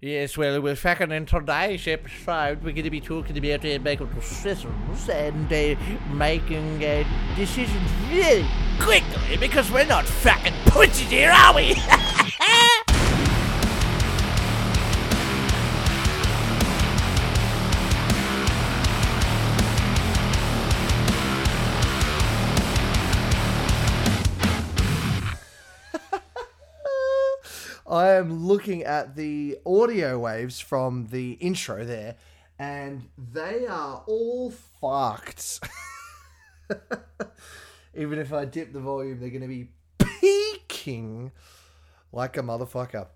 Yes, well, we're fucking in today's episode. We're going to be talking about uh, making decisions and uh, making uh, decisions really quickly because we're not fucking pussies here, are we? I am looking at the audio waves from the intro there, and they are all fucked. Even if I dip the volume, they're going to be peaking like a motherfucker.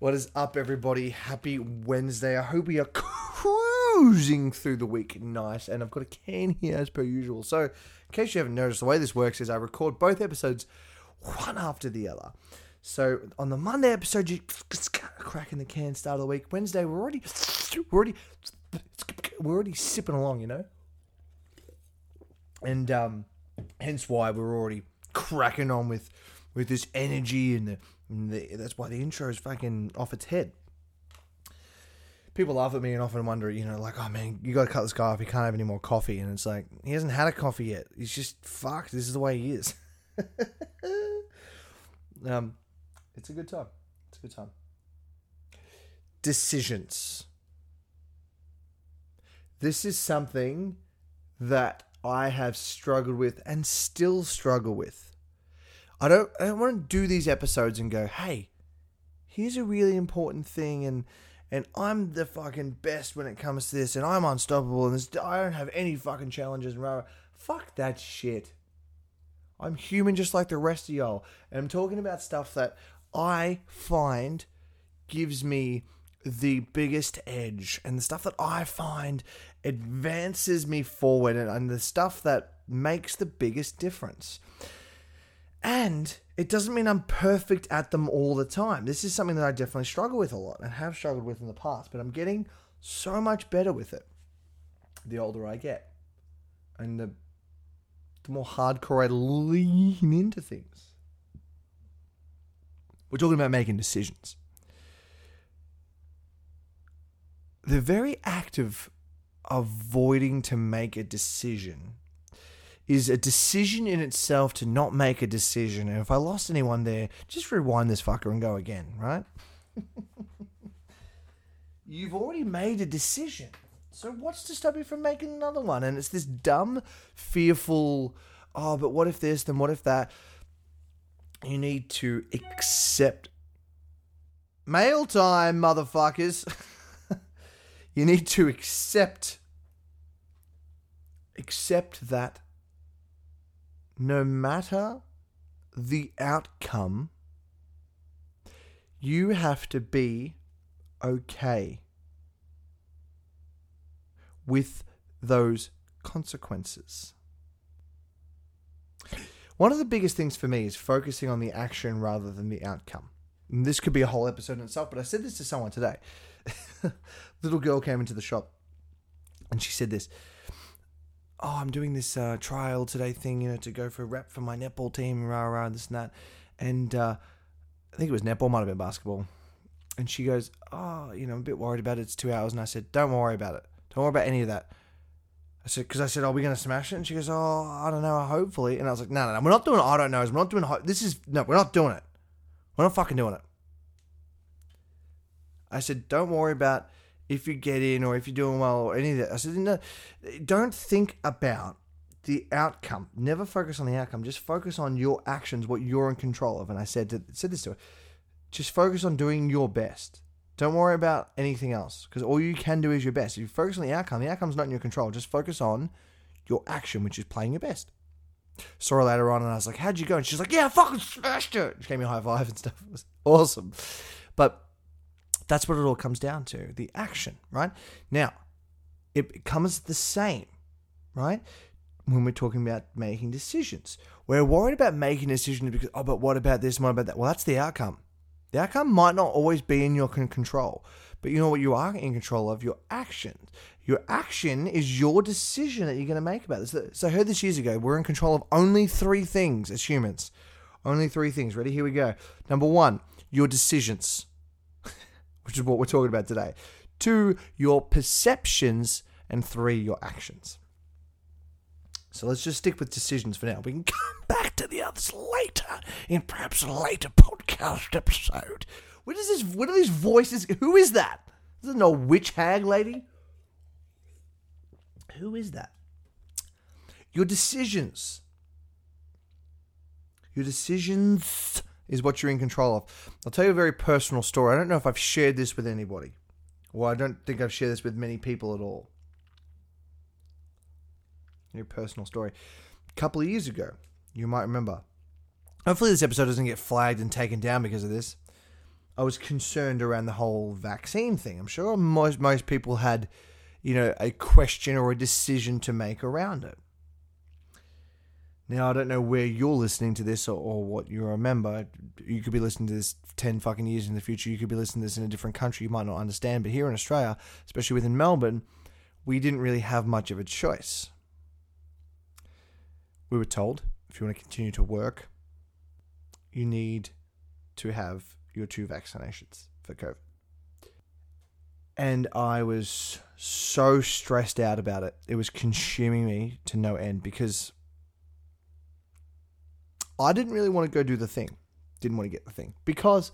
What is up, everybody? Happy Wednesday. I hope we are cruising through the week nice, and I've got a can here as per usual. So, in case you haven't noticed, the way this works is I record both episodes one after the other. So on the Monday episode, you cracking the can start of the week. Wednesday, we're already we're already we're already sipping along, you know. And um, hence why we're already cracking on with with this energy and, the, and the, that's why the intro is fucking off its head. People laugh at me and often wonder, you know, like, oh man, you got to cut this guy off. He can't have any more coffee, and it's like he hasn't had a coffee yet. He's just fucked. This is the way he is. um, it's a good time. It's a good time. Decisions. This is something that I have struggled with and still struggle with. I don't I don't want to do these episodes and go, "Hey, here's a really important thing and and I'm the fucking best when it comes to this and I'm unstoppable and this, I don't have any fucking challenges and rah. Fuck that shit. I'm human just like the rest of y'all. And I'm talking about stuff that I find gives me the biggest edge and the stuff that I find advances me forward and, and the stuff that makes the biggest difference. And it doesn't mean I'm perfect at them all the time. This is something that I definitely struggle with a lot and have struggled with in the past, but I'm getting so much better with it the older I get. And the, the more hardcore I lean into things. We're talking about making decisions. The very act of avoiding to make a decision is a decision in itself to not make a decision. And if I lost anyone there, just rewind this fucker and go again, right? You've already made a decision. So what's to stop you from making another one? And it's this dumb, fearful, oh, but what if this, then what if that? You need to accept mail time, motherfuckers. you need to accept accept that no matter the outcome, you have to be okay with those consequences. One of the biggest things for me is focusing on the action rather than the outcome. And this could be a whole episode in itself, but I said this to someone today. Little girl came into the shop and she said this Oh, I'm doing this uh, trial today thing, you know, to go for a rep for my netball team, rah, rah, this and that. And uh, I think it was netball, might have been basketball. And she goes, Oh, you know, I'm a bit worried about it. It's two hours. And I said, Don't worry about it. Don't worry about any of that. I said, because I said, are we going to smash it? And she goes, oh, I don't know, hopefully. And I was like, no, no, no, we're not doing I don't know. We're not doing, this is, no, we're not doing it. We're not fucking doing it. I said, don't worry about if you get in or if you're doing well or any of that. I said, no, don't think about the outcome. Never focus on the outcome. Just focus on your actions, what you're in control of. And I said, to, said this to her, just focus on doing your best. Don't worry about anything else because all you can do is your best. If you focus on the outcome, the outcome's not in your control. Just focus on your action, which is playing your best. Saw her later on and I was like, How'd you go? And she's like, Yeah, I fucking smashed it. She gave me a high five and stuff. It was awesome. But that's what it all comes down to the action, right? Now, it becomes the same, right? When we're talking about making decisions. We're worried about making decisions because, oh, but what about this? What about that? Well, that's the outcome. The outcome might not always be in your control, but you know what you are in control of? Your actions. Your action is your decision that you're going to make about this. So I heard this years ago. We're in control of only three things as humans. Only three things. Ready? Here we go. Number one, your decisions. which is what we're talking about today. Two, your perceptions, and three, your actions. So let's just stick with decisions for now. We can come back to the others later in perhaps a later podcast episode. What is this? What are these voices? Who is that? Is it no witch hag lady? Who is that? Your decisions. Your decisions is what you're in control of. I'll tell you a very personal story. I don't know if I've shared this with anybody. Well, I don't think I've shared this with many people at all. Your personal story. A couple of years ago, you might remember. Hopefully, this episode doesn't get flagged and taken down because of this. I was concerned around the whole vaccine thing. I'm sure most most people had, you know, a question or a decision to make around it. Now I don't know where you're listening to this or, or what you remember. You could be listening to this ten fucking years in the future. You could be listening to this in a different country. You might not understand. But here in Australia, especially within Melbourne, we didn't really have much of a choice. We were told if you want to continue to work, you need to have your two vaccinations for COVID. And I was so stressed out about it. It was consuming me to no end because I didn't really want to go do the thing. Didn't want to get the thing because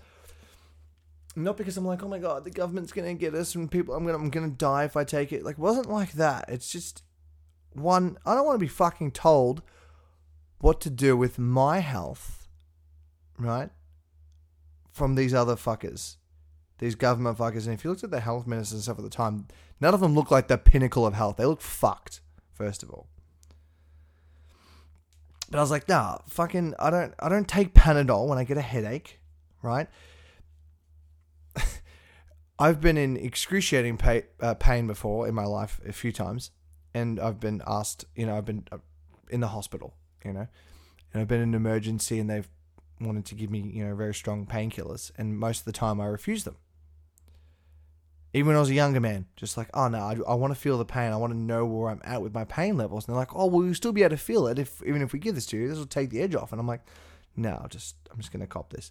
not because I'm like, oh my god, the government's gonna get us and people, I'm gonna, I'm gonna die if I take it. Like, wasn't like that. It's just one. I don't want to be fucking told what to do with my health, right? From these other fuckers, these government fuckers. And if you looked at the health ministers and stuff at the time, none of them look like the pinnacle of health. They look fucked. First of all. But I was like, nah, fucking, I don't, I don't take Panadol when I get a headache, right? I've been in excruciating pay, uh, pain before in my life a few times, and I've been asked, you know, I've been uh, in the hospital, you know, and I've been in an emergency, and they've wanted to give me, you know, very strong painkillers, and most of the time I refuse them. Even when I was a younger man, just like, oh no, I, I want to feel the pain. I want to know where I'm at with my pain levels. And they're like, oh, well, you'll still be able to feel it if even if we give this to you. This will take the edge off. And I'm like, no, just I'm just gonna cop this.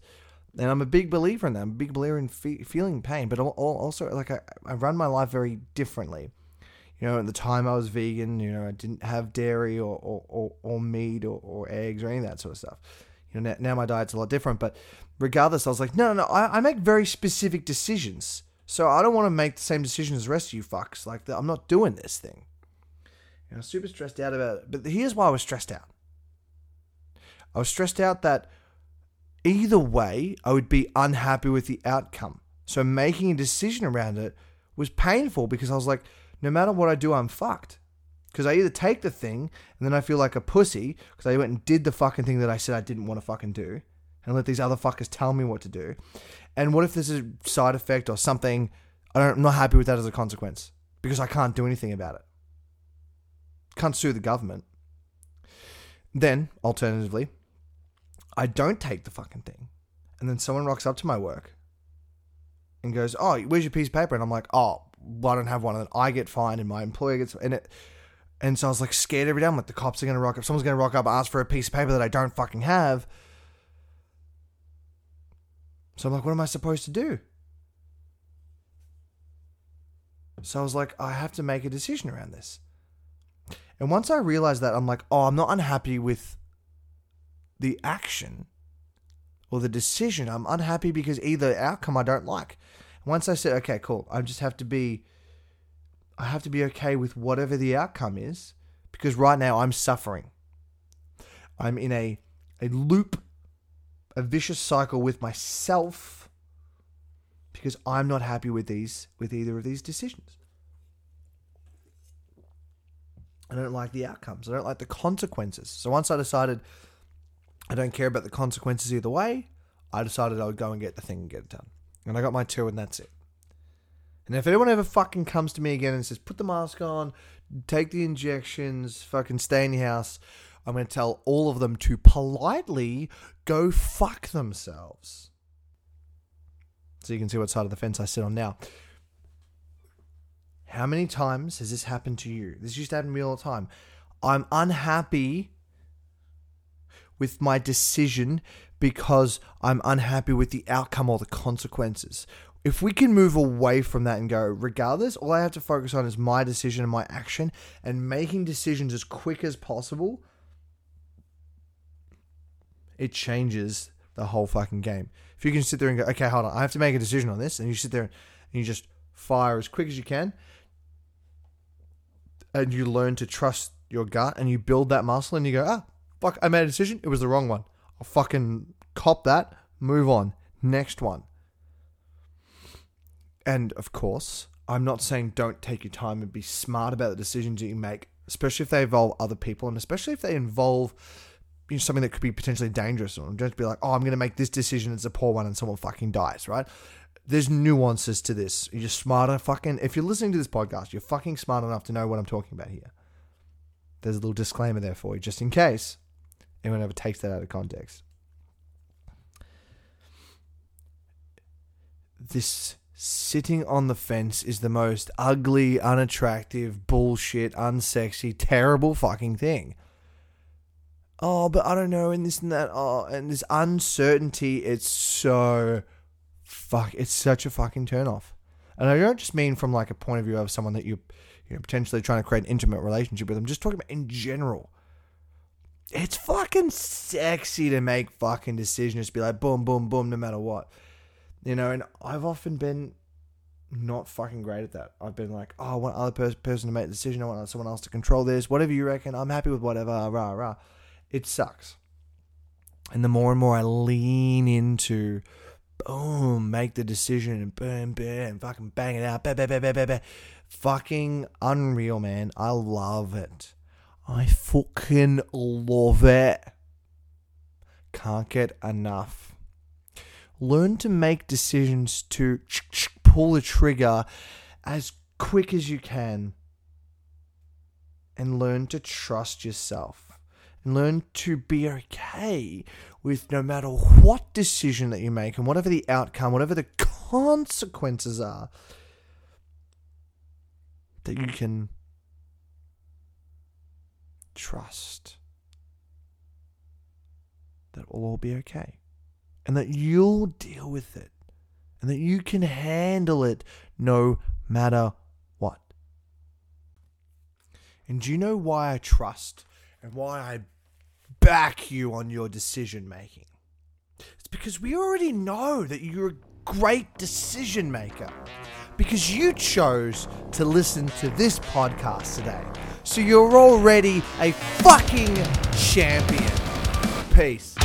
And I'm a big believer in that. I'm a big believer in fe- feeling pain, but also like I, I run my life very differently. You know, at the time I was vegan, you know, I didn't have dairy or or, or, or meat or, or eggs or any of that sort of stuff. You know, now, now my diet's a lot different. But regardless, I was like, no, no, no. I, I make very specific decisions so I don't want to make the same decision as the rest of you fucks. Like, I'm not doing this thing. And I was super stressed out about it. But here's why I was stressed out. I was stressed out that either way, I would be unhappy with the outcome. So making a decision around it was painful because I was like, no matter what I do, I'm fucked. Because I either take the thing and then I feel like a pussy because I went and did the fucking thing that I said I didn't want to fucking do and let these other fuckers tell me what to do. And what if there's a side effect or something? I'm not happy with that as a consequence because I can't do anything about it. Can't sue the government. Then, alternatively, I don't take the fucking thing. And then someone rocks up to my work and goes, Oh, where's your piece of paper? And I'm like, Oh, well, I don't have one. And then I get fined and my employer gets and it and so I was like scared every day. I'm like, the cops are gonna rock up, someone's gonna rock up, ask for a piece of paper that I don't fucking have. So I'm like, what am I supposed to do? So I was like, I have to make a decision around this. And once I realized that, I'm like, oh, I'm not unhappy with the action or the decision. I'm unhappy because either outcome I don't like. Once I said, okay, cool, I just have to be, I have to be okay with whatever the outcome is because right now I'm suffering. I'm in a, a loop a vicious cycle with myself because I'm not happy with these with either of these decisions. I don't like the outcomes. I don't like the consequences. So once I decided I don't care about the consequences either way, I decided I would go and get the thing and get it done. And I got my two and that's it. And if anyone ever fucking comes to me again and says, put the mask on, take the injections, fucking stay in your house, I'm going to tell all of them to politely go fuck themselves. So you can see what side of the fence I sit on now. How many times has this happened to you? This used to happen to me all the time. I'm unhappy with my decision because I'm unhappy with the outcome or the consequences. if we can move away from that and go, regardless, all I have to focus on is my decision and my action and making decisions as quick as possible, it changes the whole fucking game. If you can sit there and go, okay, hold on, I have to make a decision on this, and you sit there and you just fire as quick as you can, and you learn to trust your gut and you build that muscle and you go, ah, fuck, I made a decision, it was the wrong one. Fucking cop that, move on, next one. And of course, I'm not saying don't take your time and be smart about the decisions that you make, especially if they involve other people and especially if they involve you know, something that could be potentially dangerous. Or don't be like, oh, I'm going to make this decision. It's a poor one and someone fucking dies, right? There's nuances to this. You're smarter fucking. If you're listening to this podcast, you're fucking smart enough to know what I'm talking about here. There's a little disclaimer there for you, just in case anyone ever takes that out of context. This sitting on the fence is the most ugly, unattractive, bullshit, unsexy, terrible fucking thing. Oh, but I don't know, and this and that. Oh, and this uncertainty, it's so fuck. It's such a fucking turn off. And I don't just mean from like a point of view of someone that you, you know, potentially trying to create an intimate relationship with. I'm just talking about in general. It's fucking sexy to make fucking decisions. Be like boom, boom, boom, no matter what. You know, and I've often been not fucking great at that. I've been like, oh, I want other pers- person to make the decision. I want someone else to control this. Whatever you reckon, I'm happy with whatever. Rah rah. It sucks. And the more and more I lean into, boom, make the decision and boom, boom, fucking bang it out, fucking unreal, man. I love it. I fucking love it. Can't get enough. Learn to make decisions to pull the trigger as quick as you can. And learn to trust yourself. And learn to be okay with no matter what decision that you make and whatever the outcome, whatever the consequences are, that you can trust that it will all be okay and that you'll deal with it and that you can handle it no matter what. And do you know why I trust and why I back you on your decision making? It's because we already know that you're a great decision maker because you chose to listen to this podcast today. So you're already a fucking champion. Peace.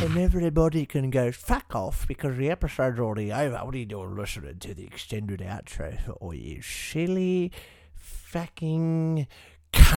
And everybody can go fuck off because the episode's already over. What are you doing listening to the extended outro for all you silly fucking